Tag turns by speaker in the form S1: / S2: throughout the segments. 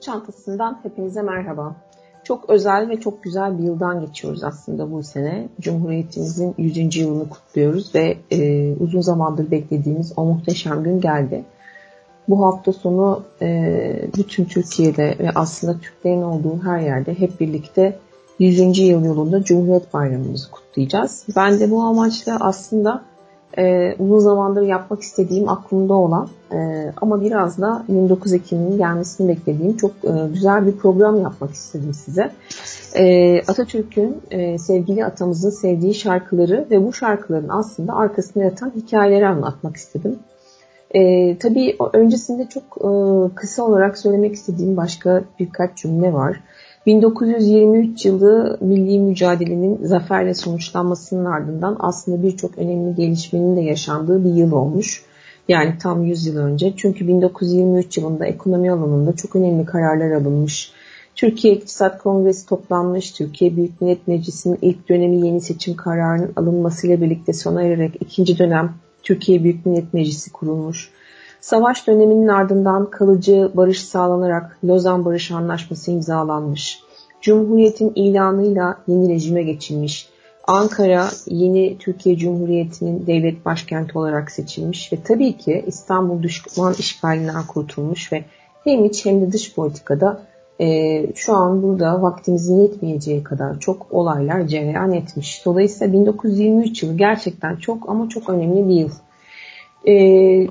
S1: Çantası'ndan hepinize merhaba. Çok özel ve çok güzel bir yıldan geçiyoruz aslında bu sene. Cumhuriyetimizin 100. yılını kutluyoruz ve e, uzun zamandır beklediğimiz o muhteşem gün geldi. Bu hafta sonu e, bütün Türkiye'de ve aslında Türklerin olduğu her yerde hep birlikte 100. yıl yolunda Cumhuriyet Bayramımızı kutlayacağız. Ben de bu amaçla aslında e, uzun zamandır yapmak istediğim aklımda olan e, ama biraz da 29 Ekim'in gelmesini beklediğim çok e, güzel bir program yapmak istedim size. E, Atatürk'ün e, sevgili atamızın sevdiği şarkıları ve bu şarkıların aslında arkasında yatan hikayeleri anlatmak istedim. E, tabii öncesinde çok e, kısa olarak söylemek istediğim başka birkaç cümle var. 1923 yılı milli mücadelenin zaferle sonuçlanmasının ardından aslında birçok önemli gelişmenin de yaşandığı bir yıl olmuş. Yani tam 100 yıl önce. Çünkü 1923 yılında ekonomi alanında çok önemli kararlar alınmış. Türkiye İktisat Kongresi toplanmış. Türkiye Büyük Millet Meclisi'nin ilk dönemi yeni seçim kararının alınmasıyla birlikte sona ererek ikinci dönem Türkiye Büyük Millet Meclisi kurulmuş. Savaş döneminin ardından kalıcı barış sağlanarak Lozan Barış Anlaşması imzalanmış. Cumhuriyetin ilanıyla yeni rejime geçilmiş. Ankara yeni Türkiye Cumhuriyeti'nin devlet başkenti olarak seçilmiş ve tabii ki İstanbul düşman işgalinden kurtulmuş ve hem iç hem de dış politikada e, şu an burada vaktimizin yetmeyeceği kadar çok olaylar cereyan etmiş. Dolayısıyla 1923 yılı gerçekten çok ama çok önemli bir yıl. E,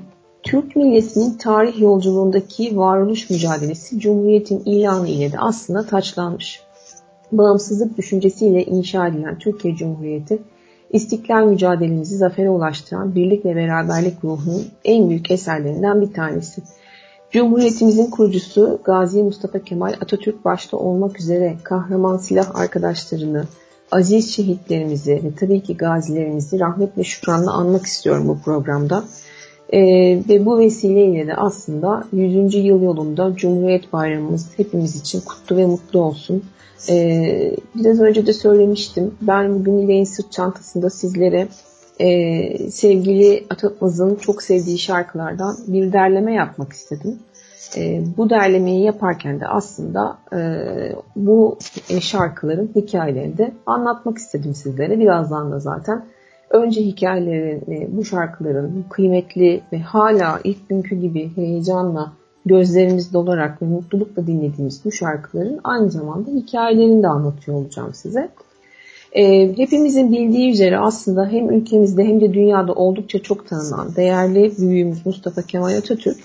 S1: Türk milletinin tarih yolculuğundaki varoluş mücadelesi Cumhuriyet'in ilanı ile de aslında taçlanmış. Bağımsızlık düşüncesiyle inşa edilen Türkiye Cumhuriyeti, istiklal mücadelemizi zafere ulaştıran birlik ve beraberlik ruhunun en büyük eserlerinden bir tanesi. Cumhuriyetimizin kurucusu Gazi Mustafa Kemal Atatürk başta olmak üzere kahraman silah arkadaşlarını, aziz şehitlerimizi ve tabii ki gazilerimizi rahmetle şükranla anmak istiyorum bu programda. E, ve bu vesileyle de aslında 100. yıl yolunda Cumhuriyet Bayramımız hepimiz için kutlu ve mutlu olsun. E, biraz önce de söylemiştim. Ben bugün İleğin Sırt Çantası'nda sizlere e, sevgili Atatmaz'ın çok sevdiği şarkılardan bir derleme yapmak istedim. E, bu derlemeyi yaparken de aslında e, bu şarkıların hikayelerini de anlatmak istedim sizlere. Birazdan da zaten önce hikayelerini, bu şarkıların bu kıymetli ve hala ilk günkü gibi heyecanla gözlerimizde olarak ve mutlulukla dinlediğimiz bu şarkıların aynı zamanda hikayelerini de anlatıyor olacağım size. E, hepimizin bildiği üzere aslında hem ülkemizde hem de dünyada oldukça çok tanınan değerli büyüğümüz Mustafa Kemal Atatürk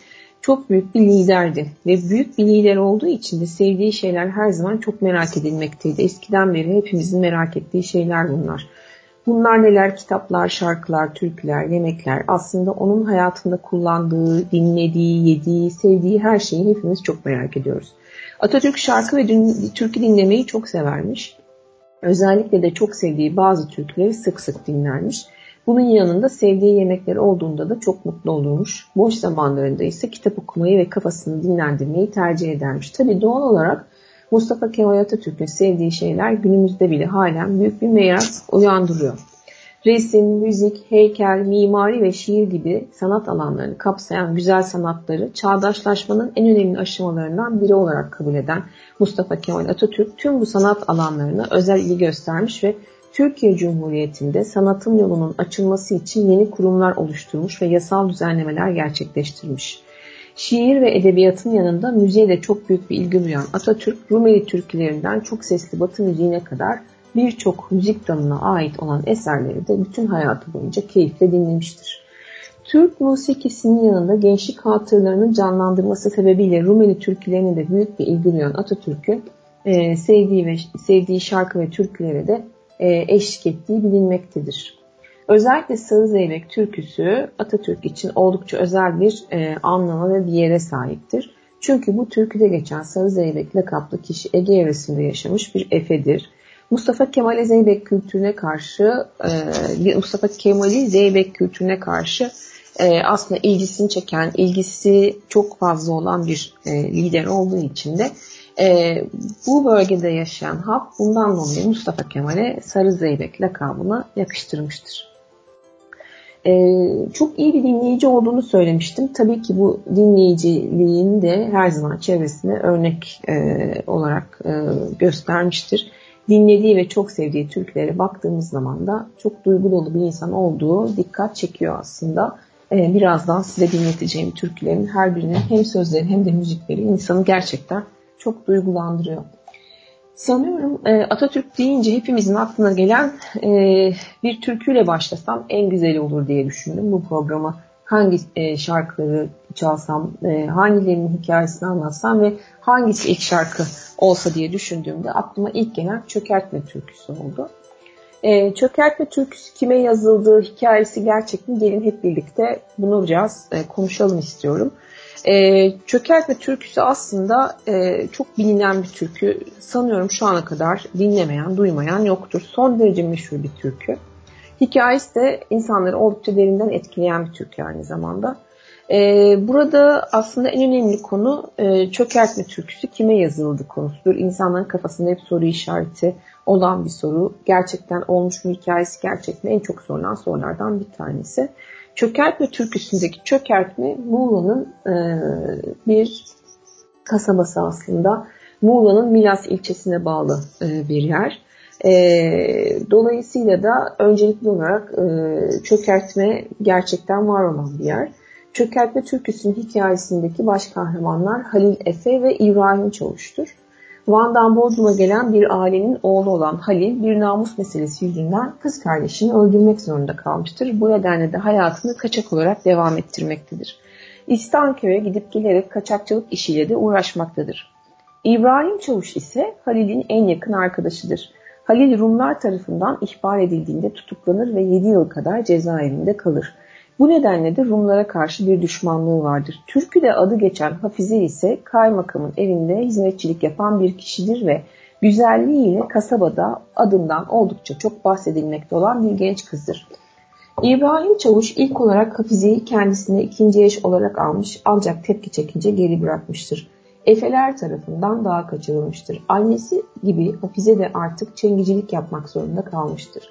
S1: çok büyük bir liderdi ve büyük bir lider olduğu için de sevdiği şeyler her zaman çok merak edilmekteydi. Eskiden beri hepimizin merak ettiği şeyler bunlar. Bunlar neler? Kitaplar, şarkılar, türküler, yemekler. Aslında onun hayatında kullandığı, dinlediği, yediği, sevdiği her şeyi hepimiz çok merak ediyoruz. Atatürk şarkı ve türkü dinlemeyi çok severmiş. Özellikle de çok sevdiği bazı türküleri sık sık dinlermiş. Bunun yanında sevdiği yemekleri olduğunda da çok mutlu olurmuş. Boş zamanlarında ise kitap okumayı ve kafasını dinlendirmeyi tercih edermiş. Tabi doğal olarak Mustafa Kemal Atatürk'ün sevdiği şeyler günümüzde bile halen büyük bir merak uyandırıyor. Resim, müzik, heykel, mimari ve şiir gibi sanat alanlarını kapsayan güzel sanatları çağdaşlaşmanın en önemli aşamalarından biri olarak kabul eden Mustafa Kemal Atatürk tüm bu sanat alanlarına özel ilgi göstermiş ve Türkiye Cumhuriyeti'nde sanatın yolunun açılması için yeni kurumlar oluşturmuş ve yasal düzenlemeler gerçekleştirmiş. Şiir ve edebiyatın yanında müziğe de çok büyük bir ilgi duyan Atatürk, Rumeli türkülerinden çok sesli batı müziğine kadar birçok müzik dalına ait olan eserleri de bütün hayatı boyunca keyifle dinlemiştir. Türk musikisinin yanında gençlik hatırlarını canlandırması sebebiyle Rumeli türkülerine de büyük bir ilgi duyan Atatürk'ün e, sevdiği ve sevdiği şarkı ve türkülere de e, eşlik ettiği bilinmektedir. Özellikle Sarı Zeybek türküsü Atatürk için oldukça özel bir e, anlama ve bir yere sahiptir. Çünkü bu türküde geçen Sarı Zeybek lakaplı kişi Ege yöresinde yaşamış bir efedir. Mustafa Kemal Zeybek kültürüne karşı, e, Mustafa Kemal'i Zeybek kültürüne karşı e, aslında ilgisini çeken, ilgisi çok fazla olan bir e, lider olduğu için de e, bu bölgede yaşayan halk bundan dolayı Mustafa Kemal'e Sarı Zeybek lakabını yakıştırmıştır. Ee, çok iyi bir dinleyici olduğunu söylemiştim. Tabii ki bu dinleyiciliğini de her zaman çevresine örnek e, olarak e, göstermiştir. Dinlediği ve çok sevdiği türkülere baktığımız zaman da çok duygu dolu bir insan olduğu dikkat çekiyor aslında. Ee, birazdan size dinleteceğim türkülerin her birinin hem sözleri hem de müzikleri insanı gerçekten çok duygulandırıyor. Sanıyorum e, Atatürk deyince hepimizin aklına gelen e, bir türküyle başlasam en güzeli olur diye düşündüm bu programı. Hangi e, şarkıları çalsam, hangilerinin hikayesini anlatsam ve hangisi ilk şarkı olsa diye düşündüğümde aklıma ilk gelen Çökertme türküsü oldu. Çökertme türküsü kime yazıldığı hikayesi gerçekten gelin hep birlikte bunu biraz konuşalım istiyorum. E, Çökertme türküsü aslında e, çok bilinen bir türkü. Sanıyorum şu ana kadar dinlemeyen, duymayan yoktur. Son derece meşhur bir türkü. Hikayesi de insanları oldukça derinden etkileyen bir türkü aynı zamanda. E, burada aslında en önemli konu e, çökertme türküsü kime yazıldı konusudur. İnsanların kafasında hep soru işareti olan bir soru. Gerçekten olmuş mu hikayesi gerçekten en çok sorulan sorulardan bir tanesi. Çökertme türküsündeki çökertme Muğla'nın e, bir kasabası aslında. Muğla'nın Milas ilçesine bağlı e, bir yer. E, dolayısıyla da öncelikli olarak e, çökertme gerçekten var olan bir yer. Çökertme türküsünün hikayesindeki baş kahramanlar Halil Efe ve İbrahim Çavuş'tur. Van'dan Bodrum'a gelen bir ailenin oğlu olan Halil bir namus meselesi yüzünden kız kardeşini öldürmek zorunda kalmıştır. Bu nedenle de hayatını kaçak olarak devam ettirmektedir. İstanköy'e gidip gelerek kaçakçılık işiyle de uğraşmaktadır. İbrahim Çavuş ise Halil'in en yakın arkadaşıdır. Halil Rumlar tarafından ihbar edildiğinde tutuklanır ve 7 yıl kadar cezaevinde kalır. Bu nedenle de Rumlara karşı bir düşmanlığı vardır. Türküde adı geçen Hafize ise kaymakamın evinde hizmetçilik yapan bir kişidir ve güzelliğiyle kasabada adından oldukça çok bahsedilmekte olan bir genç kızdır. İbrahim Çavuş ilk olarak Hafize'yi kendisine ikinci eş olarak almış ancak tepki çekince geri bırakmıştır. Efeler tarafından daha kaçırılmıştır. Annesi gibi Hafize de artık çengicilik yapmak zorunda kalmıştır.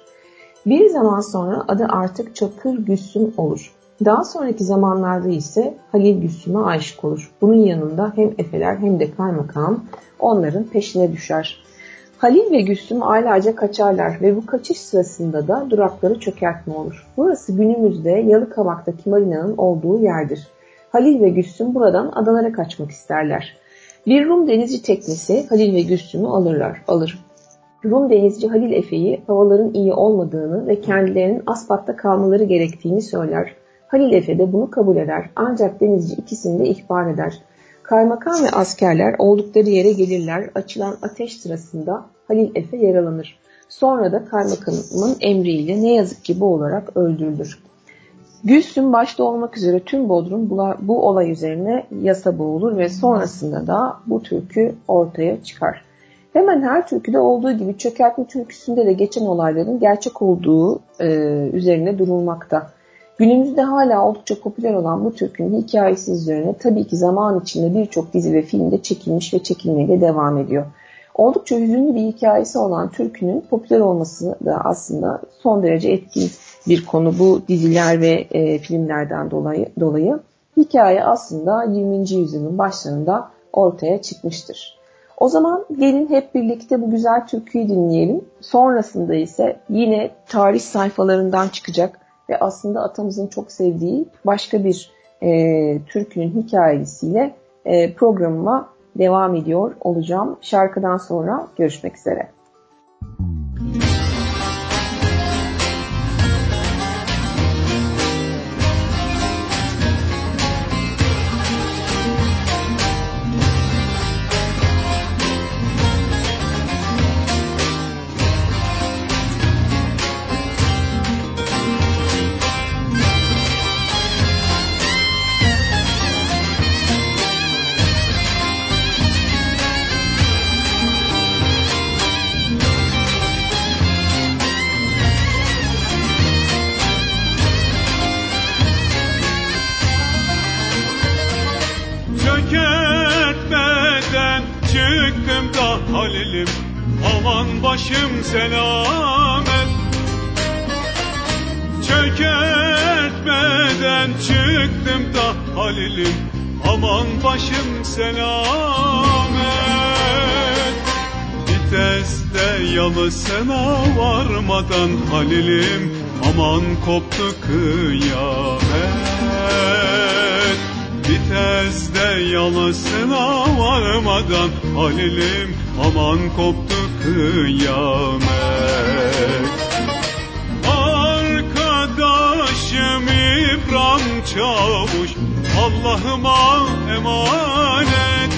S1: Bir zaman sonra adı artık Çakır Güssüm olur. Daha sonraki zamanlarda ise Halil Güssüm'e aşık olur. Bunun yanında hem Efeler hem de Kaymakam onların peşine düşer. Halil ve Güssüm aylarca kaçarlar ve bu kaçış sırasında da durakları çökertme olur. Burası günümüzde Yalıkavak'taki marinanın olduğu yerdir. Halil ve Güssüm buradan adalara kaçmak isterler. Bir Rum denizci teknesi Halil ve Güssüm'ü alırlar, alır. Rum denizci Halil Efe'yi havaların iyi olmadığını ve kendilerinin Aspat'ta kalmaları gerektiğini söyler. Halil Efe de bunu kabul eder ancak denizci ikisini de ihbar eder. Kaymakam ve askerler oldukları yere gelirler. Açılan ateş sırasında Halil Efe yaralanır. Sonra da kaymakamın emriyle ne yazık ki bu olarak öldürülür. Gülsüm başta olmak üzere tüm Bodrum bu olay üzerine yasa boğulur ve sonrasında da bu türkü ortaya çıkar. Hemen her türküde olduğu gibi çökertme türküsünde de geçen olayların gerçek olduğu e, üzerine durulmakta. Günümüzde hala oldukça popüler olan bu türkünün hikayesi üzerine tabii ki zaman içinde birçok dizi ve filmde çekilmiş ve çekilmeye de devam ediyor. Oldukça hüzünlü bir hikayesi olan türkünün popüler olması da aslında son derece etkin bir konu bu diziler ve e, filmlerden dolayı, dolayı. Hikaye aslında 20. yüzyılın başlarında ortaya çıkmıştır. O zaman gelin hep birlikte bu güzel türküyü dinleyelim. Sonrasında ise yine tarih sayfalarından çıkacak ve aslında atamızın çok sevdiği başka bir e, türkünün hikayesiyle e, programıma devam ediyor olacağım. Şarkıdan sonra görüşmek üzere.
S2: Selamet Vites'te yalısına varmadan Halil'im aman koptu kıyamet. Vites'te yalısına varmadan Halil'im aman koptu kıyamet. Arkadaşım İbrahim Çavuş Allah'ıma emanet.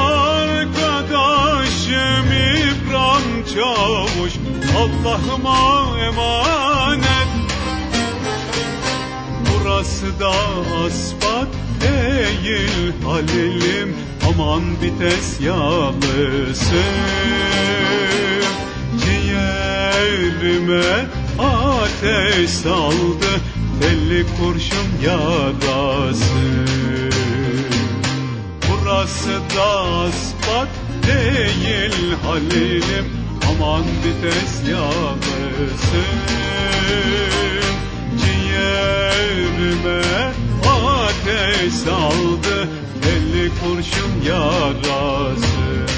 S2: Arkadaşım İbrahim Çavuş Allah'ıma emanet. Burası da asfalt değil Halil'im aman vites yalısı Ciğerime ateş saldı Belli kurşun yarası Burası da asfalt değil Halil'im. Aman vites yalısı Ciğerime ateş saldı Belli kurşun yarası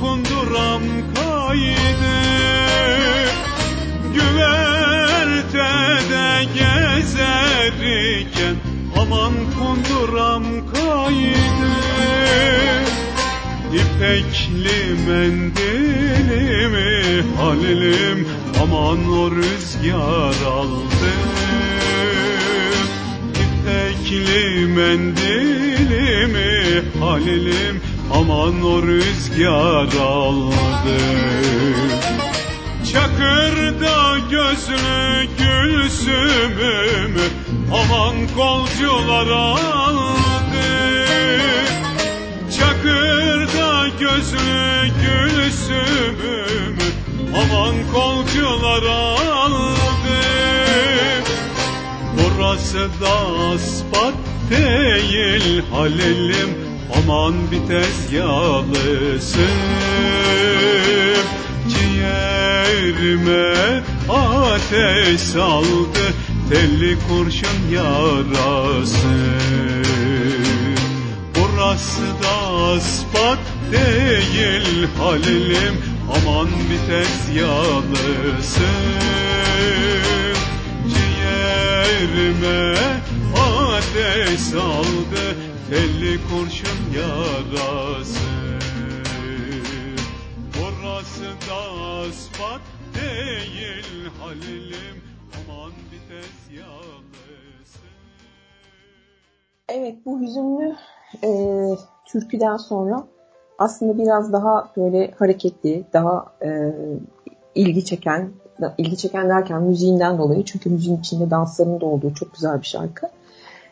S2: kunduram kaydı Güvertede gezerken aman kunduram kaydı İpekli mendilimi halilim aman o rüzgar aldı. İpekli mendilimi halilim Aman o rüzgar aldı. Çakırda gözlü gülsümümü Aman kolcular aldı. Çakırda gözlü gülsümümü Aman kolcular aldı. Burası da aspat değil halelim Aman bir tezgahlısın Ciğerime ateş saldı Telli kurşun yarası. Burası da aspat değil halilim Aman bir tezgahlısın Ciğerime ateş saldı
S1: türküden sonra aslında biraz daha böyle hareketli, daha e, ilgi çeken, ilgi çeken derken müziğinden dolayı. Çünkü müziğin içinde dansların da olduğu çok güzel bir şarkı.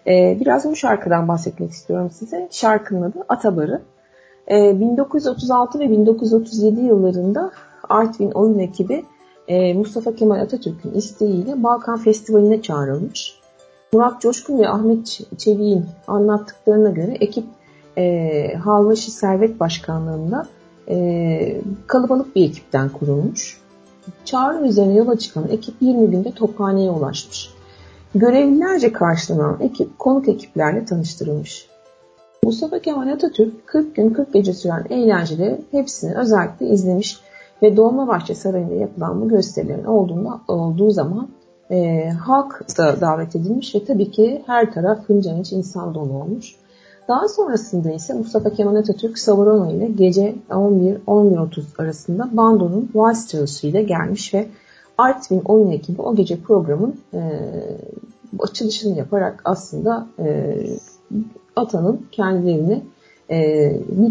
S1: E, biraz bu şarkıdan bahsetmek istiyorum size. Şarkının adı Atabarı. E, 1936 ve 1937 yıllarında Artvin oyun ekibi e, Mustafa Kemal Atatürk'ün isteğiyle Balkan Festivali'ne çağrılmış. Murat Coşkun ve Ahmet Çevik'in anlattıklarına göre ekip e, Halvaşı Servet Başkanlığı'nda e, kalabalık bir ekipten kurulmuş. Çağrı üzerine yola çıkan ekip 20 günde Tophane'ye ulaşmış. Görevlilerce karşılanan ekip konuk ekiplerle tanıştırılmış. Mustafa Kemal Atatürk 40 gün 40 gece süren eğlenceleri hepsini özellikle izlemiş ve Dolmabahçe Sarayı'nda yapılan bu gösterilerin olduğunda, olduğu zaman e, halk da davet edilmiş ve tabii ki her taraf hınca insan dolu olmuş. Daha sonrasında ise Mustafa Kemal Atatürk Savarona ile gece 11-11.30 arasında bandonun vals çalışıyla gelmiş ve Artvin oyun ekibi o gece programın e, açılışını yaparak aslında e, Atan'ın kendilerini e,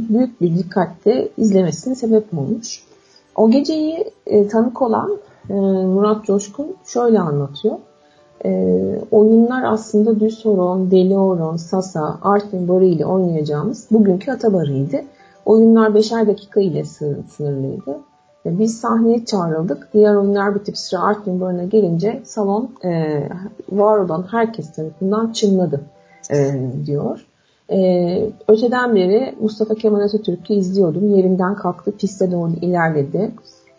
S1: büyük bir dikkatle izlemesine sebep olmuş. O geceyi e, tanık olan e, Murat Coşkun şöyle anlatıyor. E, oyunlar aslında Düz Horon, Deli Horon, Sasa, Artvin Barı ile oynayacağımız bugünkü Atabarı'ydı. Oyunlar beşer dakika ile sınırlıydı. Biz sahneye çağrıldık. Diğer oyunlar bitip sıra Artvin Barı'na gelince salon e, var olan herkes tarafından çınladı e, diyor. E, öteden beri Mustafa Kemal Atatürk'ü izliyordum. Yerinden kalktı, piste doğru ilerledi.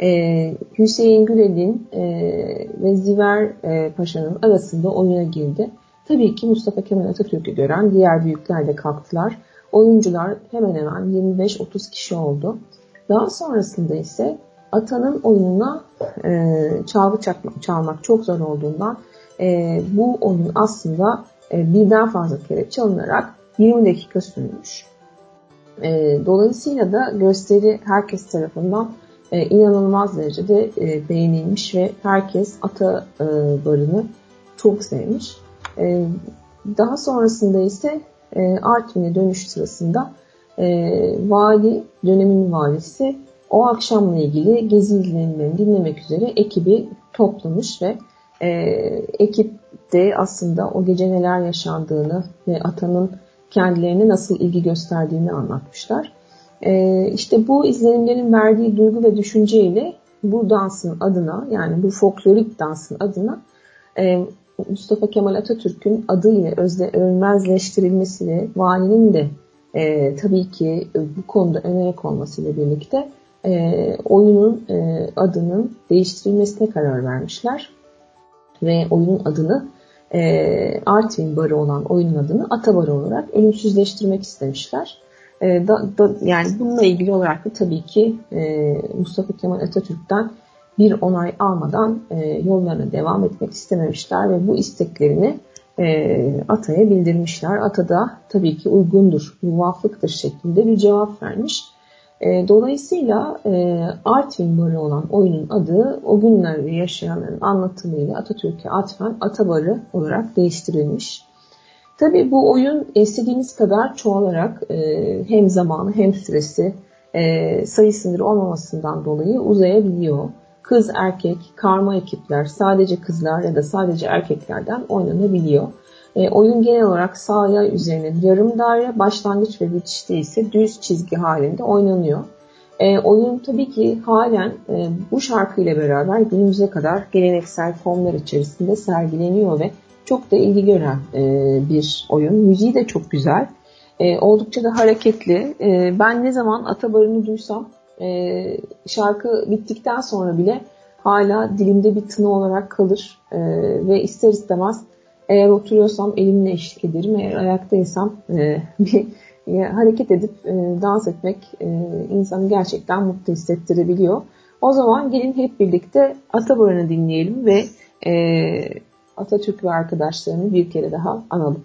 S1: E, Hüseyin Gürel'in e, ve Ziver e, Paşa'nın arasında oyuna girdi. Tabii ki Mustafa Kemal Atatürk'ü gören diğer büyükler de kalktılar. Oyuncular hemen hemen 25-30 kişi oldu. Daha sonrasında ise Atanın oyununa e, çalgı çakmak, çalmak çok zor olduğundan e, bu oyun aslında e, birden fazla kere çalınarak 20 dakika sürmüş. E, dolayısıyla da gösteri herkes tarafından e, inanılmaz derecede e, beğenilmiş ve herkes ata e, barını çok sevmiş. E, daha sonrasında ise e, Artvin'e dönüş sırasında e, vali, dönemin valisi o akşamla ilgili gezi izlenimlerini dinlemek üzere ekibi toplamış ve e, ekip de aslında o gece neler yaşandığını ve atanın kendilerine nasıl ilgi gösterdiğini anlatmışlar. E, işte bu izlenimlerin verdiği duygu ve düşünceyle bu dansın adına yani bu folklorik dansın adına e, Mustafa Kemal Atatürk'ün adıyla özle, ölmezleştirilmesi ve valinin de e, tabii ki bu konuda önerek olmasıyla birlikte e, oyunun e, adının değiştirilmesine karar vermişler. Ve oyunun adını e, Artvin Barı olan oyunun adını Atabarı olarak ölümsüzleştirmek istemişler. E, da, da, yani bununla ilgili olarak da tabii ki e, Mustafa Kemal Atatürk'ten bir onay almadan e, yollarına devam etmek istememişler ve bu isteklerini e, Ata'ya bildirmişler. Ata da tabii ki uygundur, muvafıktır şeklinde bir cevap vermiş. E, dolayısıyla e, Artvin Barı olan oyunun adı o günler yaşayanların anlatımıyla Atatürk'e atfen Atabarı olarak değiştirilmiş. Tabi bu oyun istediğiniz kadar çoğalarak e, hem zamanı hem süresi e, sayı sınırı olmamasından dolayı uzayabiliyor. Kız erkek, karma ekipler, sadece kızlar ya da sadece erkeklerden oynanabiliyor. E, oyun genel olarak sağ yay üzerine yarım daire, başlangıç ve bitişte ise düz çizgi halinde oynanıyor. E, oyun tabii ki halen e, bu şarkıyla beraber günümüze kadar geleneksel formlar içerisinde sergileniyor ve çok da ilgi gören e, bir oyun. Müziği de çok güzel. E, oldukça da hareketli. E, ben ne zaman Atabarı'nı duysam e, şarkı bittikten sonra bile hala dilimde bir tını olarak kalır e, ve ister istemez eğer oturuyorsam elimle eşlik ederim. Eğer ayaktaysam e, bir e, hareket edip e, dans etmek e, insanı gerçekten mutlu hissettirebiliyor. O zaman gelin hep birlikte Atabarı'nı dinleyelim ve e, Atatürk ve arkadaşlarını bir kere daha analım.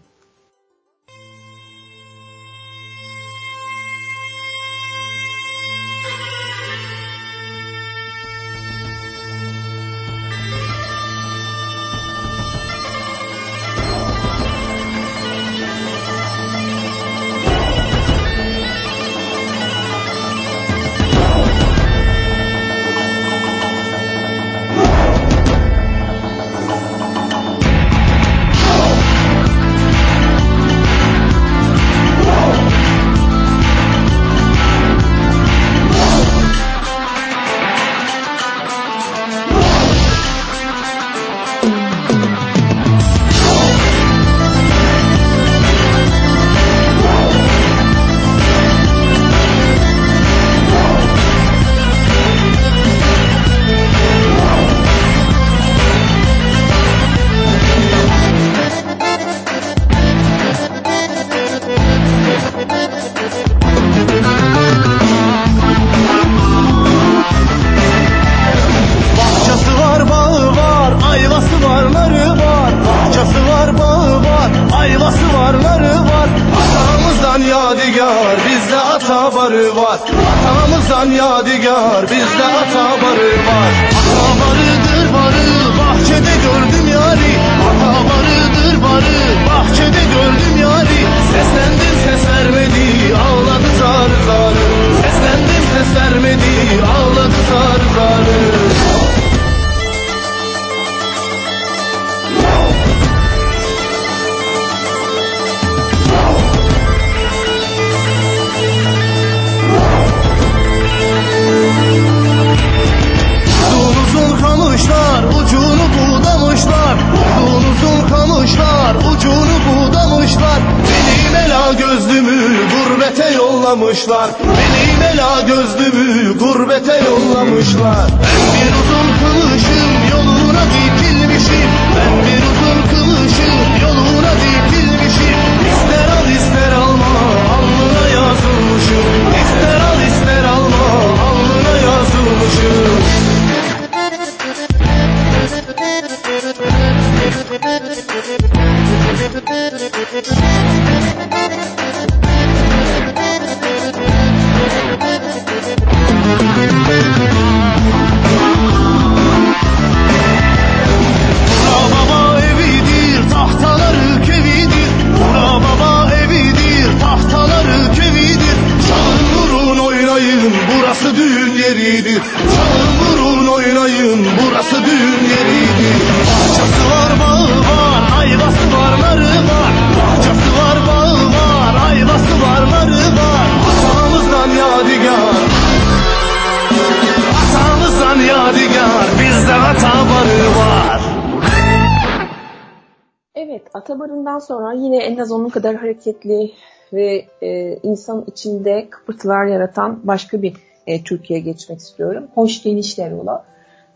S1: Sonra yine en az onun kadar hareketli ve e, insan içinde kıpırtılar yaratan başka bir e, Türkiye'ye geçmek istiyorum. Hoş gelişler ola.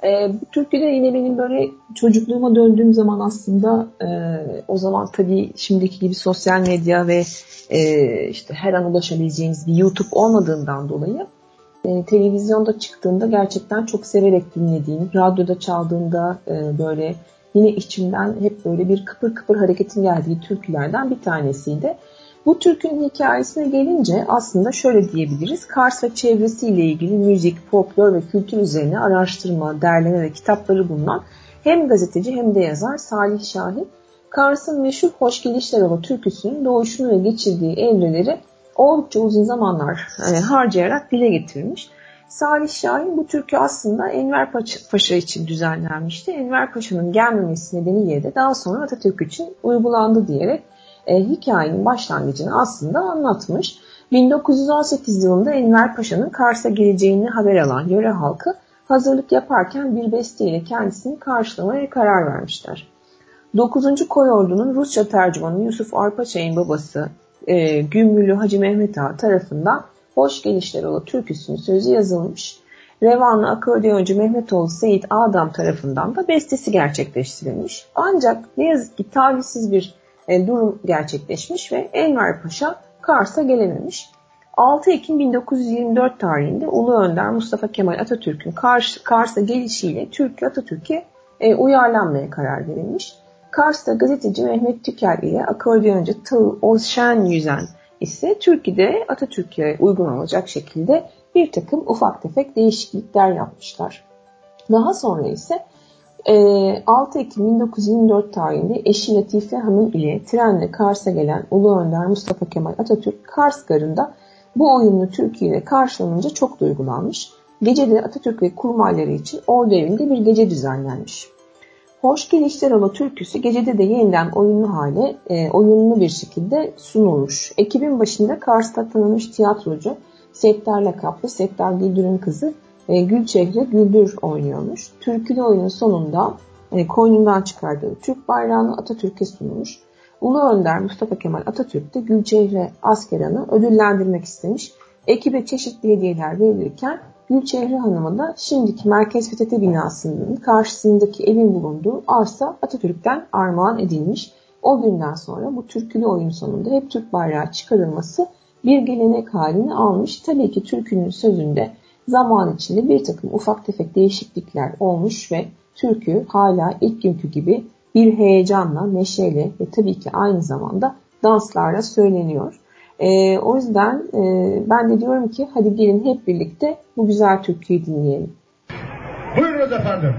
S1: E, bu türküde yine benim böyle çocukluğuma döndüğüm zaman aslında e, o zaman tabii şimdiki gibi sosyal medya ve e, işte her an ulaşabileceğiniz bir YouTube olmadığından dolayı e, televizyonda çıktığında gerçekten çok severek dinlediğim, radyoda çaldığında e, böyle yine içimden hep böyle bir kıpır kıpır hareketin geldiği türkülerden bir tanesiydi. Bu türkünün hikayesine gelince aslında şöyle diyebiliriz. Kars ve çevresiyle ilgili müzik, folklor ve kültür üzerine araştırma, derleme ve kitapları bulunan hem gazeteci hem de yazar Salih Şahin, Kars'ın meşhur Hoş Gelişler Ova türküsünün doğuşunu ve geçirdiği evreleri oldukça uzun zamanlar harcayarak dile getirmiş. Salih Şahin bu türkü aslında Enver Paşa için düzenlenmişti. Enver Paşa'nın gelmemesi nedeniyle de daha sonra Atatürk için uygulandı diyerek e, hikayenin başlangıcını aslında anlatmış. 1918 yılında Enver Paşa'nın Kars'a geleceğini haber alan yöre halkı hazırlık yaparken bir besteyle kendisini karşılamaya karar vermişler. 9. Koy Ordu'nun Rusça tercümanı Yusuf Arpaçay'ın babası e, Gümbüllü Hacı Mehmet Ağa tarafından Hoş Gelişler Ola türküsünün sözü yazılmış. Revanlı akordeoncu Mehmetoğlu Seyit Adam tarafından da bestesi gerçekleştirilmiş. Ancak ne yazık ki talihsiz bir e, durum gerçekleşmiş ve Enver Paşa Kars'a gelememiş. 6 Ekim 1924 tarihinde Ulu Önder Mustafa Kemal Atatürk'ün Kars, Kars'a gelişiyle Türkiye Atatürk'e e, uyarlanmaya karar verilmiş. Kars'ta gazeteci Mehmet Tükel ile akordeoncu Tığ Ozşen Yüzen ise Türkiye'de Atatürk'e uygun olacak şekilde bir takım ufak tefek değişiklikler yapmışlar. Daha sonra ise 6 Ekim 1924 tarihinde eşi Latife Hanım ile trenle Kars'a gelen Ulu Önder Mustafa Kemal Atatürk Kars garında bu oyunlu Türkiye ile karşılanınca çok duygulanmış. Gecede Atatürk ve kurmayları için ordu evinde bir gece düzenlenmiş. Hoş Gelişler Ola türküsü gecede de yeniden oyunlu hale, e, oyunlu bir şekilde sunulmuş. Ekibin başında Kars'ta tanınmış tiyatrocu Settar lakaplı Settar Güldür'ün kızı e, Gülçehre Güldür oynuyormuş. Türkülü oyunun sonunda e, koynundan çıkardığı Türk bayrağını Atatürk'e sunmuş. Ulu Önder Mustafa Kemal Atatürk de Gülçehre Askeran'ı ödüllendirmek istemiş. Ekibe çeşitli hediyeler verilirken Gülçehre Hanım'a da şimdiki Merkez PTT binasının karşısındaki evin bulunduğu arsa Atatürk'ten armağan edilmiş. O günden sonra bu türkülü oyun sonunda hep Türk bayrağı çıkarılması bir gelenek halini almış. Tabii ki türkünün sözünde zaman içinde bir takım ufak tefek değişiklikler olmuş ve türkü hala ilk günkü gibi bir heyecanla, neşeyle ve tabii ki aynı zamanda danslarla söyleniyor. E, o yüzden e, ben de diyorum ki hadi gelin hep birlikte bu güzel türküyü dinleyelim.
S3: Buyurunuz efendim.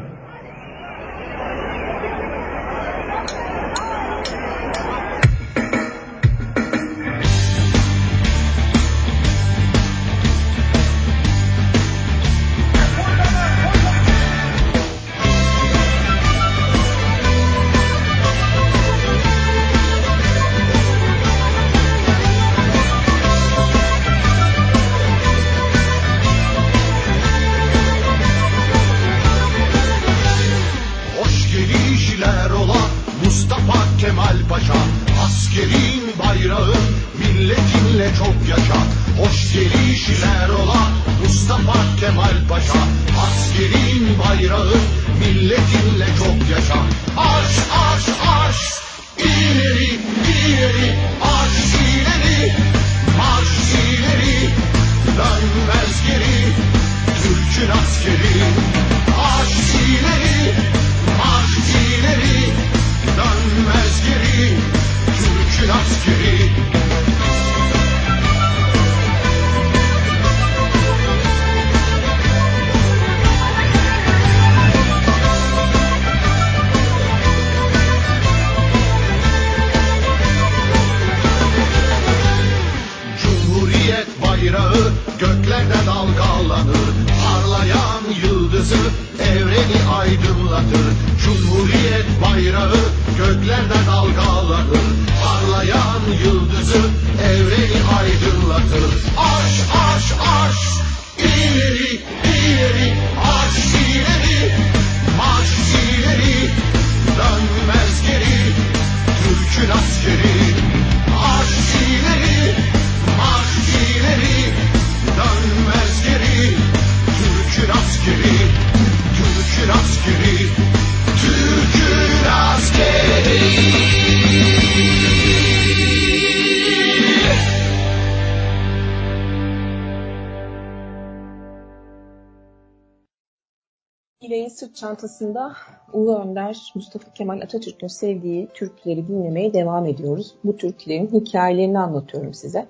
S1: Çantasında Ulu Önder Mustafa Kemal Atatürk'ün sevdiği türküleri dinlemeye devam ediyoruz. Bu türkülerin hikayelerini anlatıyorum size.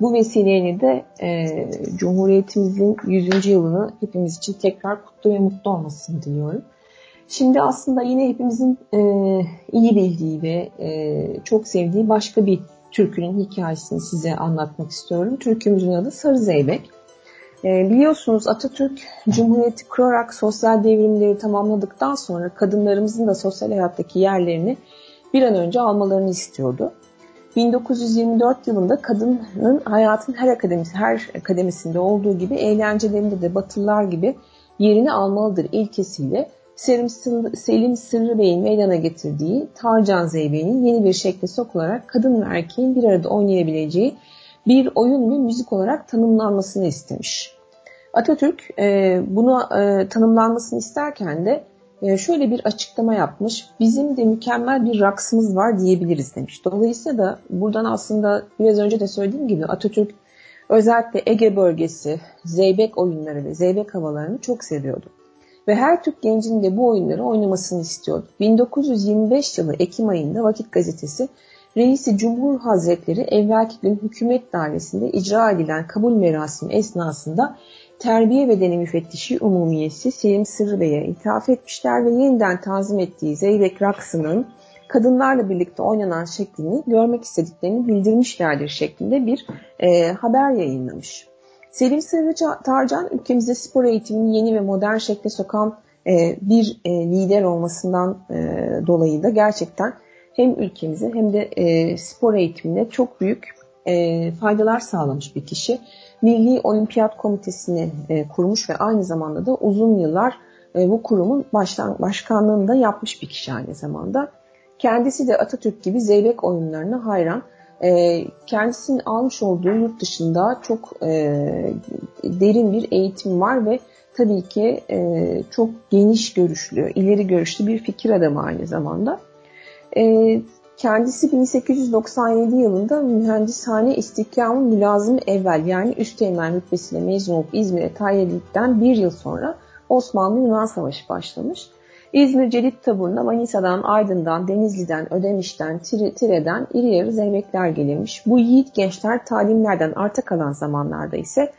S1: Bu vesileyle de e, Cumhuriyetimizin 100. yılını hepimiz için tekrar kutlu ve mutlu olmasını diliyorum. Şimdi aslında yine hepimizin e, iyi bildiği ve e, çok sevdiği başka bir türkünün hikayesini size anlatmak istiyorum. Türkümüzün adı Sarı Zeybek. E, biliyorsunuz Atatürk Cumhuriyeti kurarak sosyal devrimleri tamamladıktan sonra kadınlarımızın da sosyal hayattaki yerlerini bir an önce almalarını istiyordu. 1924 yılında kadının hayatın her akademisi, her akademisinde olduğu gibi eğlencelerinde de Batılılar gibi yerini almalıdır ilkesiyle Selim, Sırrı, Selim Sırrı Bey'in meydana getirdiği Tarcan Zeybe'nin yeni bir şekle sokularak kadın ve erkeğin bir arada oynayabileceği bir oyun ve müzik olarak tanımlanmasını istemiş. Atatürk e, bunu e, tanımlanmasını isterken de e, şöyle bir açıklama yapmış. Bizim de mükemmel bir raksımız var diyebiliriz demiş. Dolayısıyla da buradan aslında biraz önce de söylediğim gibi Atatürk özellikle Ege bölgesi, Zeybek oyunları ve Zeybek havalarını çok seviyordu. Ve her Türk gencinin de bu oyunları oynamasını istiyordu. 1925 yılı Ekim ayında Vakit Gazetesi Reisi Cumhur Hazretleri evvelki gün hükümet dairesinde icra edilen kabul merasimi esnasında Terbiye Bedeni Müfettişi Umumiyesi Selim Sırrı Bey'e ithaf etmişler ve yeniden tanzim ettiği Zeybek Raksı'nın kadınlarla birlikte oynanan şeklini görmek istediklerini bildirmişlerdir şeklinde bir e, haber yayınlamış. Selim Sırrı Tarcan ülkemizde spor eğitimini yeni ve modern şekle sokan e, bir e, lider olmasından e, dolayı da gerçekten hem ülkemize hem de e, spor eğitimine çok büyük e, faydalar sağlamış bir kişi. Milli Olimpiyat Komitesi'ni e, kurmuş ve aynı zamanda da uzun yıllar e, bu kurumun baştan, başkanlığını da yapmış bir kişi aynı zamanda. Kendisi de Atatürk gibi zeybek oyunlarına hayran. E, kendisinin almış olduğu yurt dışında çok e, derin bir eğitim var ve tabii ki e, çok geniş görüşlü, ileri görüşlü bir fikir adamı aynı zamanda. E, kendisi 1897 yılında mühendishane istikamın mülazım evvel yani üsteğmen rütbesiyle mezun olup İzmir'e tayin edildikten bir yıl sonra Osmanlı-Yunan Savaşı başlamış. İzmir Celit Taburu'na Manisa'dan, Aydın'dan, Denizli'den, Ödemiş'ten, Tire'den iri yarı zeybekler gelirmiş. Bu yiğit gençler talimlerden arta kalan zamanlarda ise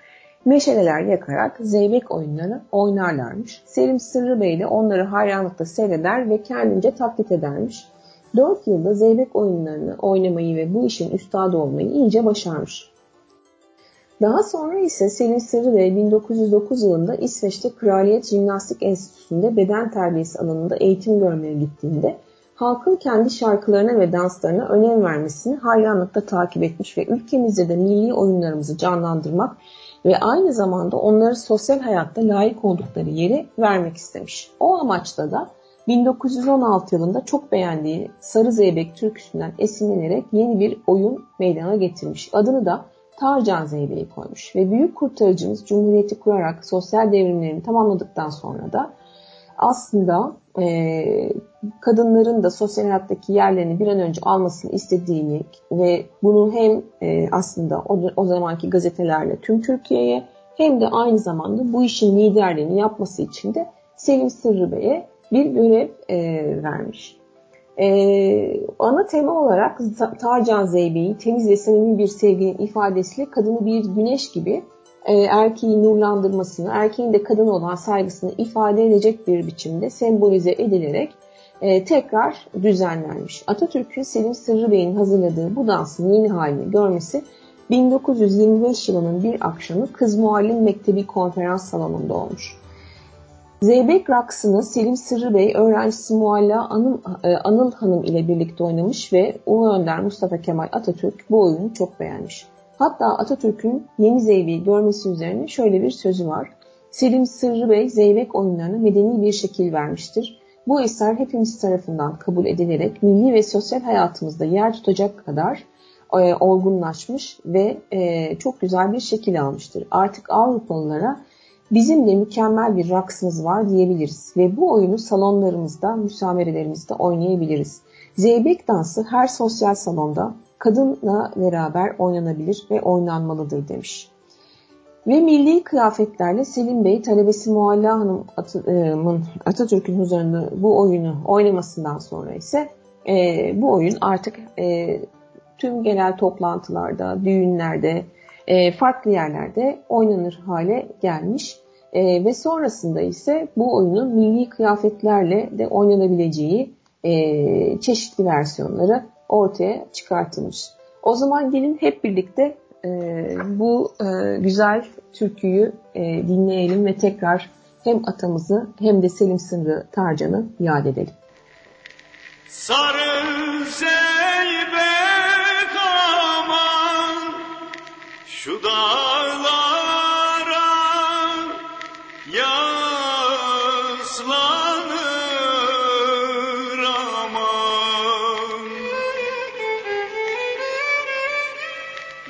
S1: meşaleler yakarak zeybek oyunları oynarlarmış. Selim Sırrı Bey de onları hayranlıkla seyreder ve kendince taklit edermiş. 4 yılda zeybek oyunlarını oynamayı ve bu işin üstadı olmayı iyice başarmış. Daha sonra ise Selim Sırrı Bey 1909 yılında İsveç'te Kraliyet Jimnastik Enstitüsü'nde beden terbiyesi alanında eğitim görmeye gittiğinde halkın kendi şarkılarına ve danslarına önem vermesini hayranlıkla takip etmiş ve ülkemizde de milli oyunlarımızı canlandırmak ve aynı zamanda onları sosyal hayatta layık oldukları yeri vermek istemiş. O amaçla da 1916 yılında çok beğendiği Sarı Zeybek türküsünden esinlenerek yeni bir oyun meydana getirmiş. Adını da Tarcan Zeybe'yi koymuş ve büyük kurtarıcımız Cumhuriyeti kurarak sosyal devrimlerini tamamladıktan sonra da aslında e, kadınların da sosyal hayattaki yerlerini bir an önce almasını istediğini ve bunu hem e, aslında o, o zamanki gazetelerle tüm Türkiye'ye hem de aynı zamanda bu işin liderliğini yapması için de Selim Sırrı Bey'e bir görev e, vermiş. E, ana tema olarak Tarcan Zeybe'yi temiz ve samimi bir sevginin ifadesiyle kadını bir güneş gibi e, erkeği nurlandırmasını, erkeğin de kadına olan saygısını ifade edecek bir biçimde sembolize edilerek e, tekrar düzenlenmiş. Atatürk'ün Selim Sırrı Bey'in hazırladığı bu dansın yeni halini görmesi 1925 yılının bir akşamı Kız Muallim Mektebi konferans salonunda olmuş. Zeybek raksını Selim Sırrı Bey öğrencisi Mualla Anıl, e, Anıl Hanım ile birlikte oynamış ve Ulu Önder Mustafa Kemal Atatürk bu oyunu çok beğenmiş. Hatta Atatürk'ün yeni Zeybe'yi görmesi üzerine şöyle bir sözü var. Selim Sırrı Bey Zeybek oyunlarına medeni bir şekil vermiştir. Bu eser hepimiz tarafından kabul edilerek milli ve sosyal hayatımızda yer tutacak kadar e, olgunlaşmış ve e, çok güzel bir şekil almıştır. Artık Avrupalılara bizim de mükemmel bir raksımız var diyebiliriz ve bu oyunu salonlarımızda, müsamerelerimizde oynayabiliriz. Zeybek dansı her sosyal salonda kadınla beraber oynanabilir ve oynanmalıdır demiş. Ve milli kıyafetlerle Selim Bey talebesi Mualla Hanım'ın Atatürk'ün huzurunda bu oyunu oynamasından sonra ise e, bu oyun artık e, tüm genel toplantılarda, düğünlerde, e, farklı yerlerde oynanır hale gelmiş. E, ve sonrasında ise bu oyunun milli kıyafetlerle de oynanabileceği e, çeşitli versiyonları ortaya çıkartılmış. O zaman gelin hep birlikte e, bu e, güzel türküyü e, dinleyelim ve tekrar hem atamızı hem de Selim Sınırı Tarcan'ı yad edelim.
S2: Sarı zeybek aman şu dağlar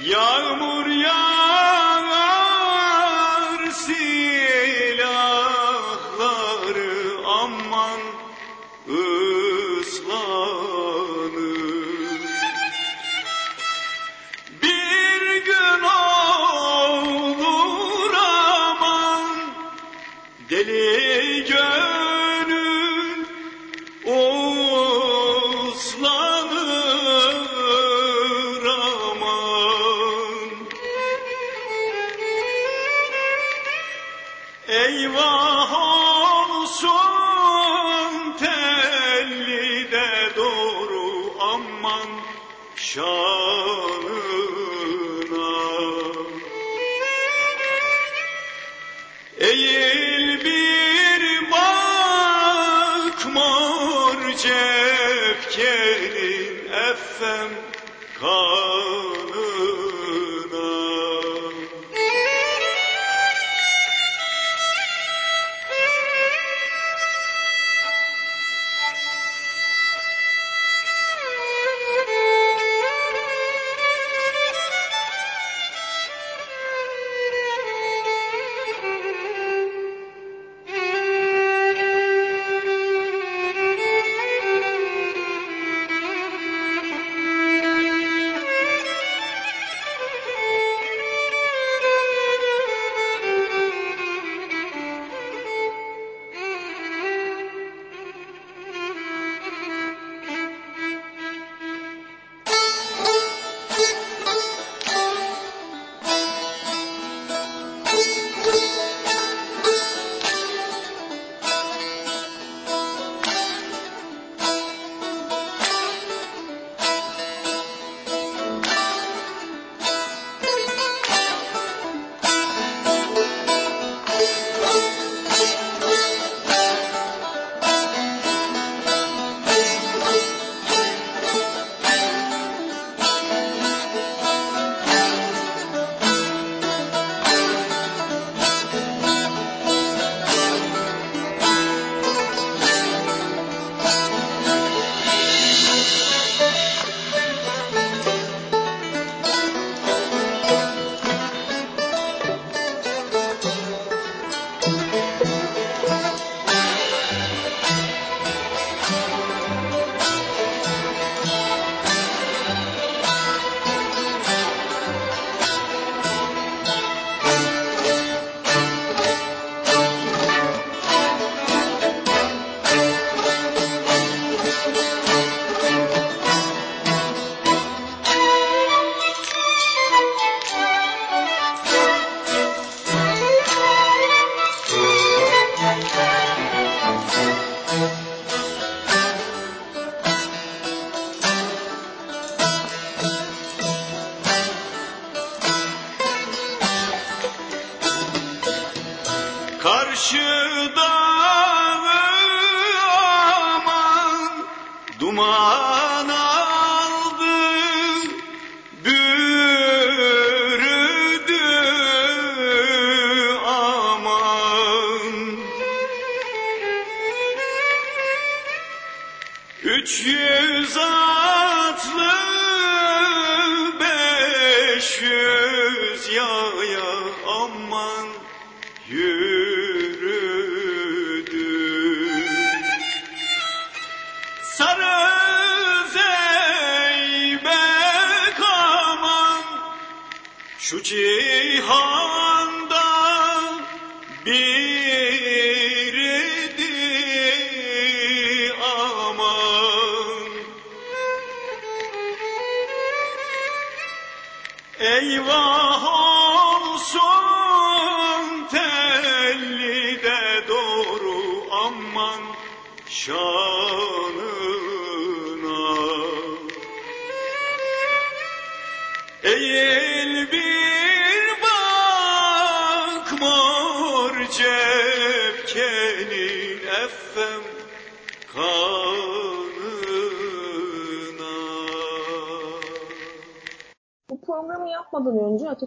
S1: Yağmur yağ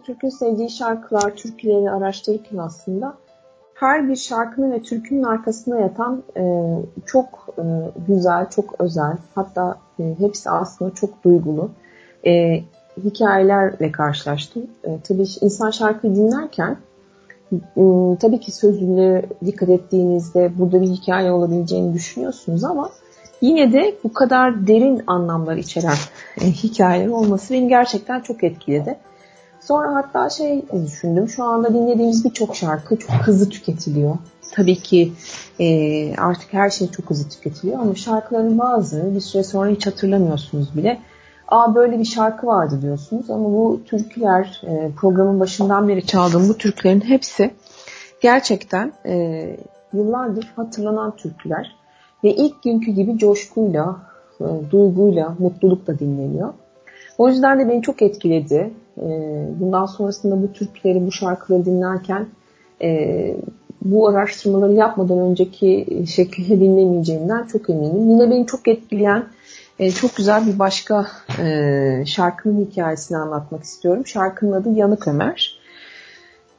S1: Atatürk'ün sevdiği şarkılar, türküleri araştırırken aslında her bir şarkının ve türkünün arkasında yatan e, çok e, güzel, çok özel, hatta e, hepsi aslında çok duygulu e, hikayelerle karşılaştım. E, tabii insan şarkıyı dinlerken e, tabii ki sözüne dikkat ettiğinizde burada bir hikaye olabileceğini düşünüyorsunuz ama yine de bu kadar derin anlamlar içeren e, hikayeler olması beni gerçekten çok etkiledi. Sonra hatta şey düşündüm. Şu anda dinlediğimiz birçok şarkı çok hızlı tüketiliyor. Tabii ki e, artık her şey çok hızlı tüketiliyor ama şarkıların bazıları bir süre sonra hiç hatırlamıyorsunuz bile. Aa böyle bir şarkı vardı diyorsunuz ama bu türküler e, programın başından beri çaldığım bu türkülerin hepsi gerçekten e, yıllardır hatırlanan türküler ve ilk günkü gibi coşkuyla, e, duyguyla, mutlulukla dinleniyor. O yüzden de beni çok etkiledi. E, bundan sonrasında bu türküleri, bu şarkıları dinlerken e, bu araştırmaları yapmadan önceki şekilde dinlemeyeceğimden çok eminim. Yine beni çok etkileyen e, çok güzel bir başka e, şarkının hikayesini anlatmak istiyorum. Şarkının adı Yanık Ömer.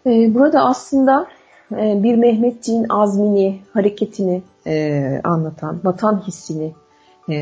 S1: Burada aslında bir Mehmetçiğin azmini, hareketini anlatan, vatan hissini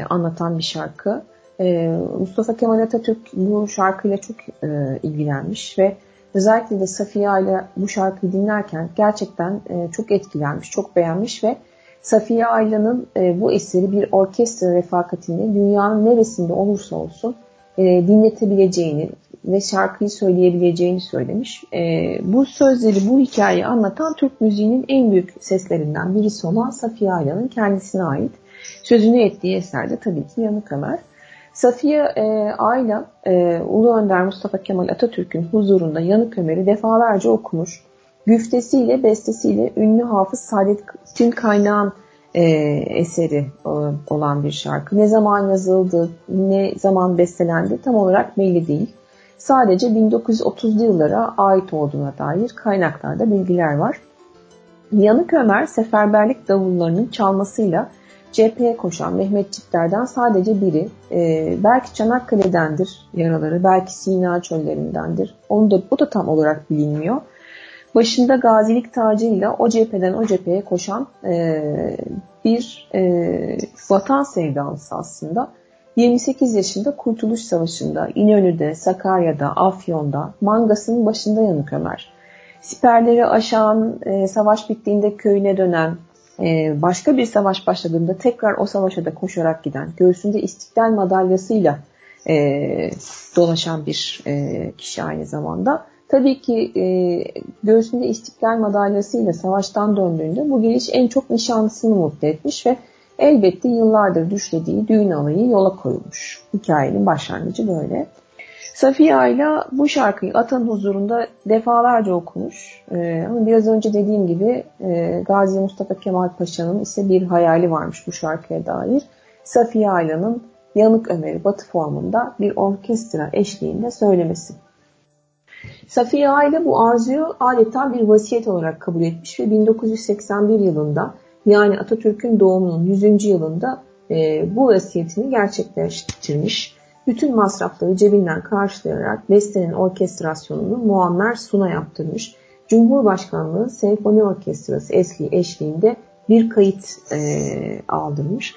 S1: anlatan bir şarkı. E, Mustafa Kemal Atatürk bu şarkıyla çok e, ilgilenmiş ve özellikle de Safiye ile bu şarkıyı dinlerken gerçekten e, çok etkilenmiş, çok beğenmiş ve Safiye Aylan'ın e, bu eseri bir orkestra refakatinde dünyanın neresinde olursa olsun e, dinletebileceğini ve şarkıyı söyleyebileceğini söylemiş. E, bu sözleri, bu hikayeyi anlatan Türk müziğinin en büyük seslerinden birisi olan Safiye Aylan'ın kendisine ait sözünü ettiği eserde tabii ki Yanık Ömer. Safiye e, Ayla, e, Ulu Önder Mustafa Kemal Atatürk'ün huzurunda Yanık Ömer'i defalarca okumuş. Güftesiyle, bestesiyle ünlü hafız Saadettin Kaynağ'ın e, eseri e, olan bir şarkı. Ne zaman yazıldı, ne zaman bestelendi tam olarak belli değil. Sadece 1930'lu yıllara ait olduğuna dair kaynaklarda bilgiler var. Yanık Ömer seferberlik davullarının çalmasıyla cepheye koşan Mehmetçiklerden sadece biri. E, belki Çanakkale'dendir yaraları, belki Sina çöllerindendir. Onu da, bu da tam olarak bilinmiyor. Başında gazilik tacıyla o cepheden o cepheye koşan e, bir e, vatan sevdalısı aslında. 28 yaşında Kurtuluş Savaşı'nda, İnönü'de, Sakarya'da, Afyon'da, Mangas'ın başında yanık Ömer. Siperleri aşan, e, savaş bittiğinde köyüne dönen, e, başka bir savaş başladığında tekrar o savaşa da koşarak giden, göğsünde istiklal madalyasıyla e, dolaşan bir e, kişi aynı zamanda. Tabii ki e, göğsünde istiklal madalyasıyla savaştan döndüğünde bu geliş en çok nişanlısını mutlu etmiş ve elbette yıllardır düşlediği düğün alayı yola koyulmuş. Hikayenin başlangıcı böyle. Safiye Ayla bu şarkıyı atan huzurunda defalarca okumuş. Ee, ama biraz önce dediğim gibi e, Gazi Mustafa Kemal Paşa'nın ise bir hayali varmış bu şarkıya dair. Safiye Ayla'nın Yanık Ömer'i batı formunda bir orkestra eşliğinde söylemesi. Safiye Aile bu arzuyu adeta bir vasiyet olarak kabul etmiş ve 1981 yılında yani Atatürk'ün doğumunun 100. yılında e, bu vasiyetini gerçekleştirmiş. Bütün masrafları cebinden karşılayarak bestenin orkestrasyonunu Muammer Sun'a yaptırmış. Cumhurbaşkanlığı Senfoni Orkestrası eski eşliğinde bir kayıt e, aldırmış.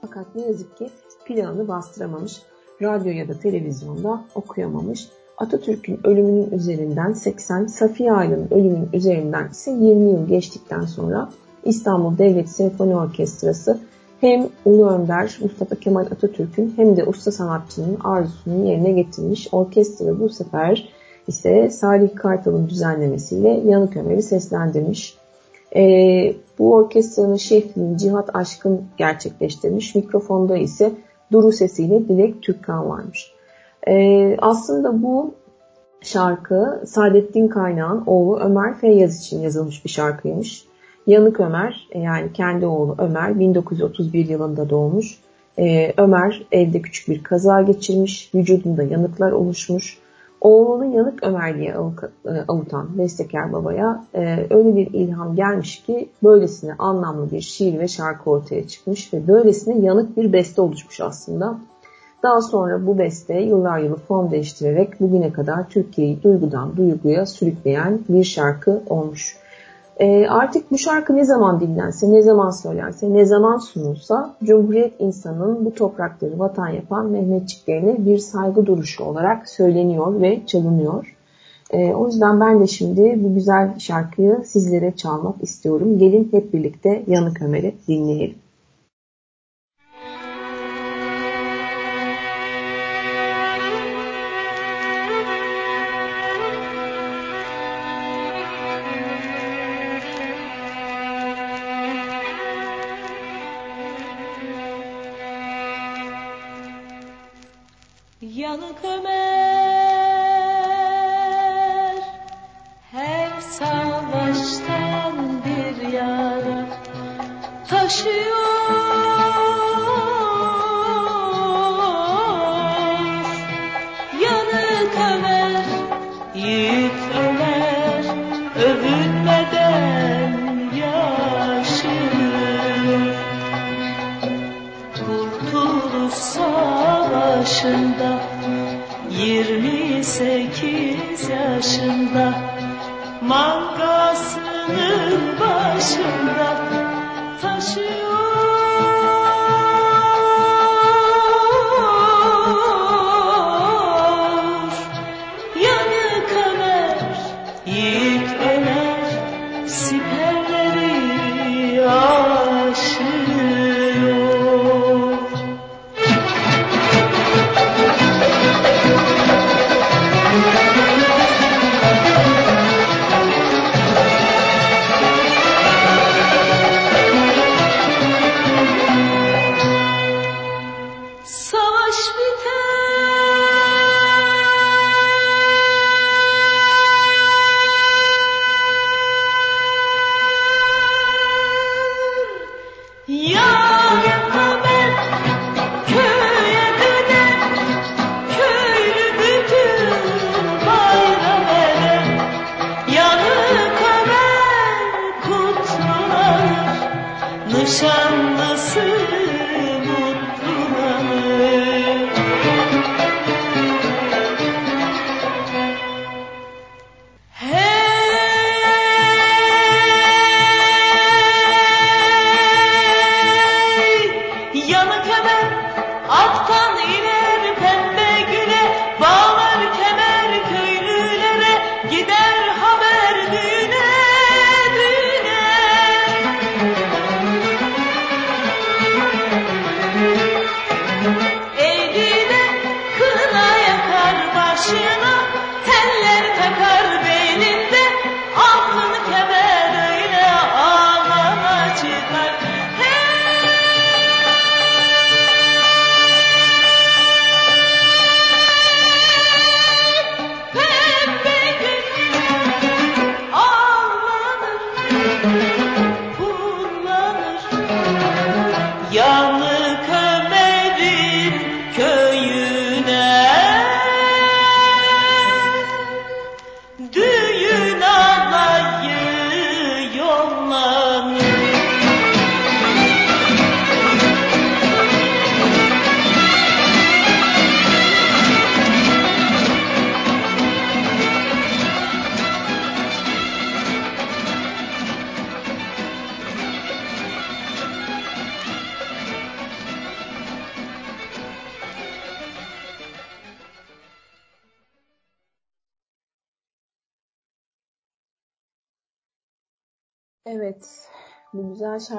S1: Fakat ne yazık ki planı bastıramamış. Radyo ya da televizyonda okuyamamış. Atatürk'ün ölümünün üzerinden 80, Safiye Aylı'nın ölümünün üzerinden ise 20 yıl geçtikten sonra İstanbul Devlet Senfoni Orkestrası hem Ulu Önder Mustafa Kemal Atatürk'ün hem de usta sanatçının arzusunu yerine getirmiş. Orkestra bu sefer ise Salih Kartal'ın düzenlemesiyle Yanık Ömer'i seslendirmiş. E, bu orkestranın şefliğini Cihat Aşkın gerçekleştirmiş. Mikrofonda ise Duru sesiyle Dilek Türkkan varmış. E, aslında bu şarkı Saadettin Kaynağ'ın oğlu Ömer Feyyaz için yazılmış bir şarkıymış. Yanık Ömer yani kendi oğlu Ömer 1931 yılında doğmuş. Ee, Ömer evde küçük bir kaza geçirmiş, vücudunda yanıklar oluşmuş. Oğlunu Yanık Ömer diye e, avutan bestekar babaya e, öyle bir ilham gelmiş ki böylesine anlamlı bir şiir ve şarkı ortaya çıkmış ve böylesine yanık bir beste oluşmuş aslında. Daha sonra bu beste yıllar yılı form değiştirerek bugüne kadar Türkiye'yi duygudan duyguya sürükleyen bir şarkı olmuş. E, artık bu şarkı ne zaman dinlense, ne zaman söylense, ne zaman sunulsa Cumhuriyet insanın bu toprakları vatan yapan Mehmetçiklerine bir saygı duruşu olarak söyleniyor ve çalınıyor. E, o yüzden ben de şimdi bu güzel şarkıyı sizlere çalmak istiyorum. Gelin hep birlikte Yanık Ömer'i dinleyelim. Yanık Ömer her savaştan bir yara taşı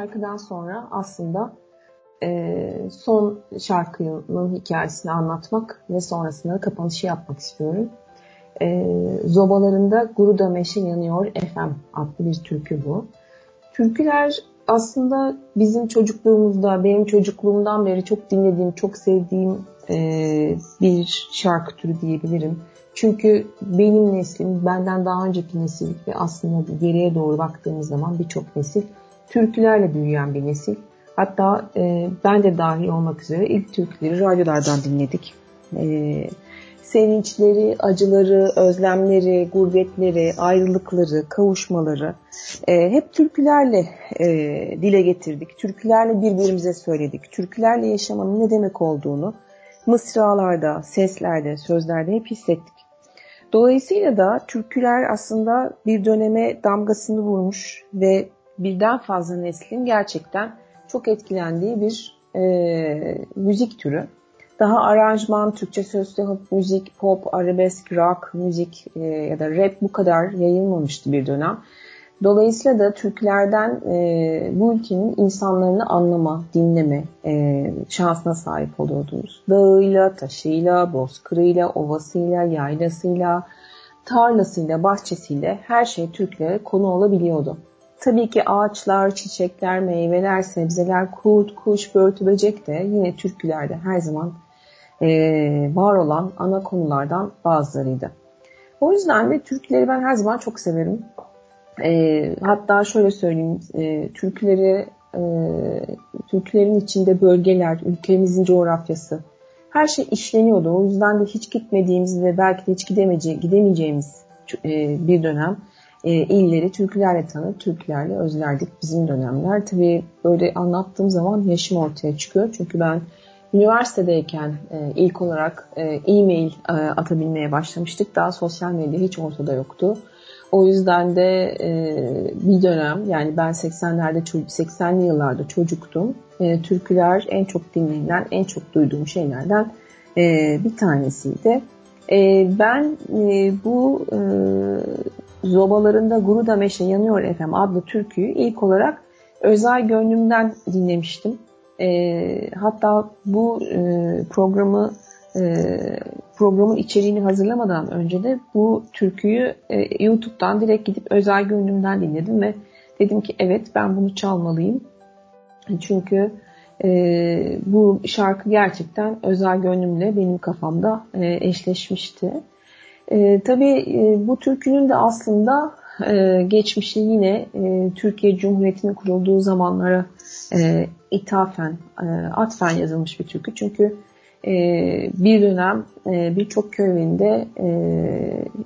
S1: şarkıdan sonra aslında e, son şarkının hikayesini anlatmak ve sonrasında kapanışı yapmak istiyorum. E, Zobalarında Guruda Meşe Yanıyor FM adlı bir türkü bu. Türküler aslında bizim çocukluğumuzda, benim çocukluğumdan beri çok dinlediğim, çok sevdiğim e, bir şarkı türü diyebilirim. Çünkü benim neslim, benden daha önceki nesil ve aslında geriye doğru baktığımız zaman birçok nesil türkülerle büyüyen bir nesil. Hatta e, ben de dahil olmak üzere ilk türküleri radyolardan dinledik. E, sevinçleri, acıları, özlemleri, gurbetleri, ayrılıkları, kavuşmaları e, hep türkülerle e, dile getirdik. Türkülerle birbirimize söyledik. Türkülerle yaşamanın ne demek olduğunu mısralarda, seslerde, sözlerde hep hissettik. Dolayısıyla da türküler aslında bir döneme damgasını vurmuş ve birden fazla neslin gerçekten çok etkilendiği bir e, müzik türü. Daha aranjman, Türkçe sözlü müzik, pop, arabesk, rock, müzik e, ya da rap bu kadar yayılmamıştı bir dönem. Dolayısıyla da Türklerden e, bu ülkenin insanlarını anlama, dinleme e, şansına sahip oluyordunuz. Dağıyla, taşıyla, bozkırıyla, ovasıyla, yaylasıyla, tarlasıyla, bahçesiyle her şey Türklere konu olabiliyordu. Tabii ki ağaçlar, çiçekler, meyveler, sebzeler, kurt, kuş, börtü, böcek de yine türkülerde her zaman e, var olan ana konulardan bazılarıydı. O yüzden de türküleri ben her zaman çok severim. E, hatta şöyle söyleyeyim, e, türküleri, e, türkülerin içinde bölgeler, ülkemizin coğrafyası, her şey işleniyordu. O yüzden de hiç gitmediğimiz ve belki de hiç gidemeyeceğimiz e, bir dönem e, illeri türkülerle tanır, türkülerle özlerdik bizim dönemler. Tabii böyle anlattığım zaman yaşım ortaya çıkıyor. Çünkü ben üniversitedeyken e, ilk olarak e, e-mail e, atabilmeye başlamıştık. Daha sosyal medya hiç ortada yoktu. O yüzden de e, bir dönem yani ben 80'lerde 80'li yıllarda çocuktum. E, türküler en çok dinlenilen, en çok duyduğum şeylerden e, bir tanesiydi. E, ben e, bu e, Zobalarında Guruda Meşe Yanıyor Efem adlı türküyü ilk olarak Özel Gönlüm'den dinlemiştim. E, hatta bu e, programı e, programın içeriğini hazırlamadan önce de bu türküyü e, YouTube'dan direkt gidip Özel Gönlüm'den dinledim ve dedim ki evet ben bunu çalmalıyım. Çünkü e, bu şarkı gerçekten Özel Gönlüm'le benim kafamda e, eşleşmişti. E, tabii e, bu türkünün de aslında e, geçmişi yine e, Türkiye Cumhuriyeti'nin kurulduğu zamanlara e, ithafen, e, atfen yazılmış bir türkü. Çünkü e, bir dönem e, birçok köyünde e,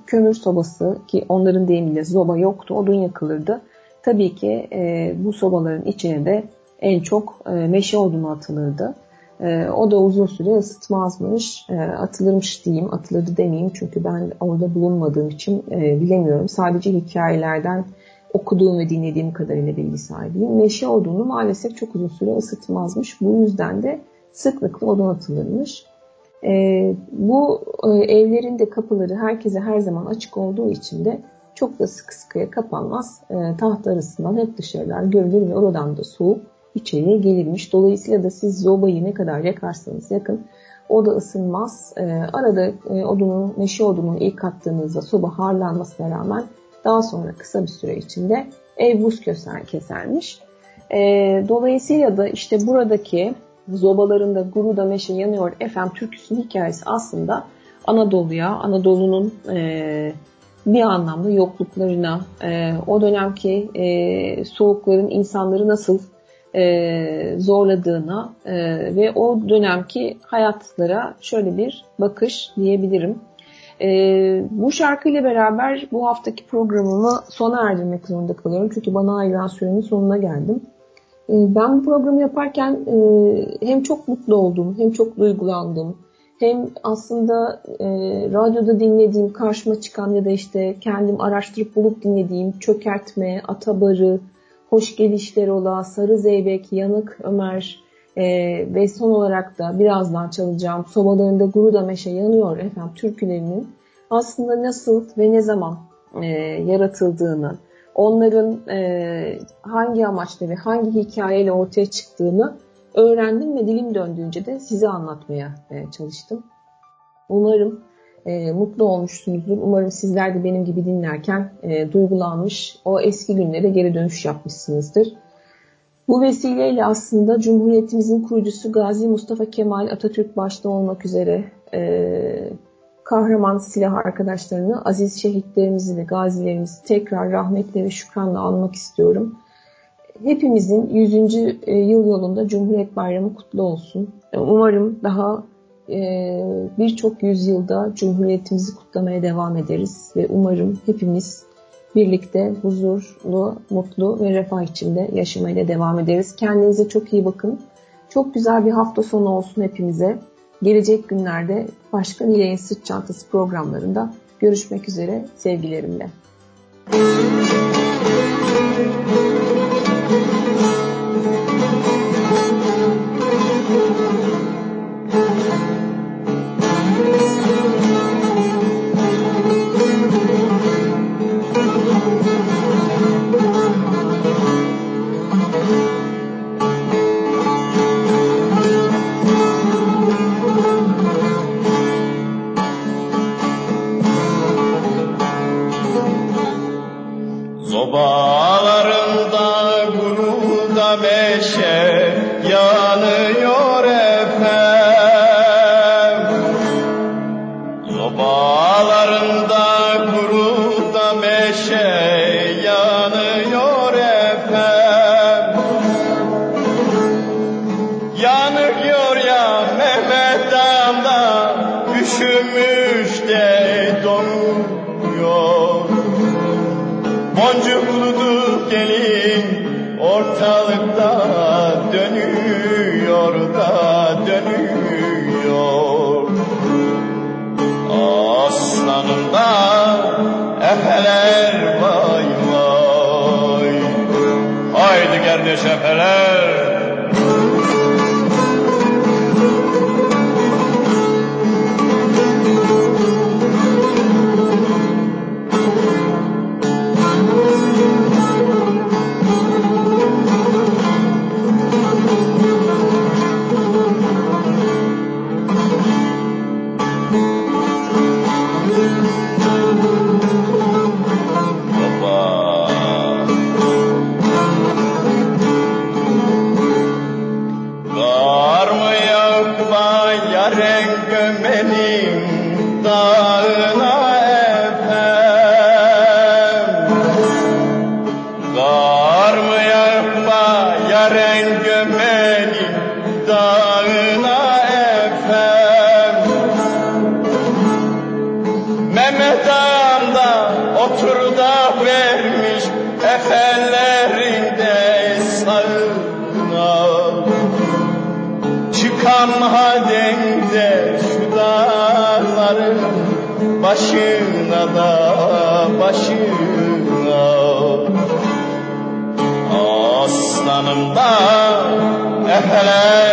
S1: kömür sobası ki onların deyimiyle zoba yoktu, odun yakılırdı. Tabii ki e, bu sobaların içine de en çok e, meşe odunu atılırdı. E, o da uzun süre ısıtmazmış, e, atılırmış diyeyim, atılırdı demeyeyim çünkü ben orada bulunmadığım için e, bilemiyorum. Sadece hikayelerden okuduğum ve dinlediğim kadarıyla bilgi sahibiyim. Meşe odunu maalesef çok uzun süre ısıtmazmış. Bu yüzden de sıklıkla odun atılırmış. E, bu e, evlerin de kapıları herkese her zaman açık olduğu için de çok da sıkı sıkıya kapanmaz. E, taht arasından hep dışarılar görülür ve oradan da soğuk içeriye gelirmiş. Dolayısıyla da siz zobayı ne kadar yakarsanız yakın o da ısınmaz. E, arada e, odunun, meşe odunun ilk attığınızda soba harlanmasına rağmen daha sonra kısa bir süre içinde ev buz keser, kesermiş. E, dolayısıyla da işte buradaki zobalarında Guruda Meşe Yanıyor Efem türküsünün hikayesi aslında Anadolu'ya, Anadolu'nun e, bir anlamda yokluklarına, e, o dönemki e, soğukların insanları nasıl e, zorladığına e, ve o dönemki hayatlara şöyle bir bakış diyebilirim. E, bu şarkıyla beraber bu haftaki programımı sona erdirmek zorunda kalıyorum. Çünkü bana ayrılan sürenin sonuna geldim. E, ben bu programı yaparken e, hem çok mutlu oldum, hem çok duygulandım. Hem aslında e, radyoda dinlediğim, karşıma çıkan ya da işte kendim araştırıp bulup dinlediğim çökertme, atabarı, hoş gelişler ola, sarı zeybek, yanık Ömer e, ve son olarak da birazdan çalacağım sobalarında Guruda Meşe yanıyor efendim türkülerinin aslında nasıl ve ne zaman e, yaratıldığını, onların e, hangi amaçla ve hangi hikayeyle ortaya çıktığını öğrendim ve dilim döndüğünce de size anlatmaya e, çalıştım. Umarım e, mutlu olmuşsunuzdur. Umarım sizler de benim gibi dinlerken e, duygulanmış, o eski günlere geri dönüş yapmışsınızdır. Bu vesileyle aslında Cumhuriyetimizin kurucusu Gazi Mustafa Kemal Atatürk başta olmak üzere e, kahraman silah arkadaşlarını, aziz şehitlerimizi ve gazilerimizi tekrar rahmetle ve şükranla anmak istiyorum. Hepimizin 100. E, yıl yolunda Cumhuriyet Bayramı kutlu olsun. E, umarım daha birçok yüzyılda Cumhuriyetimizi kutlamaya devam ederiz ve umarım hepimiz birlikte huzurlu, mutlu ve refah içinde yaşamaya devam ederiz. Kendinize çok iyi bakın. Çok güzel bir hafta sonu olsun hepimize. Gelecek günlerde başka Nilay'ın Sırt Çantası programlarında görüşmek üzere sevgilerimle. Müzik
S4: başına Aslanım da efeler bayım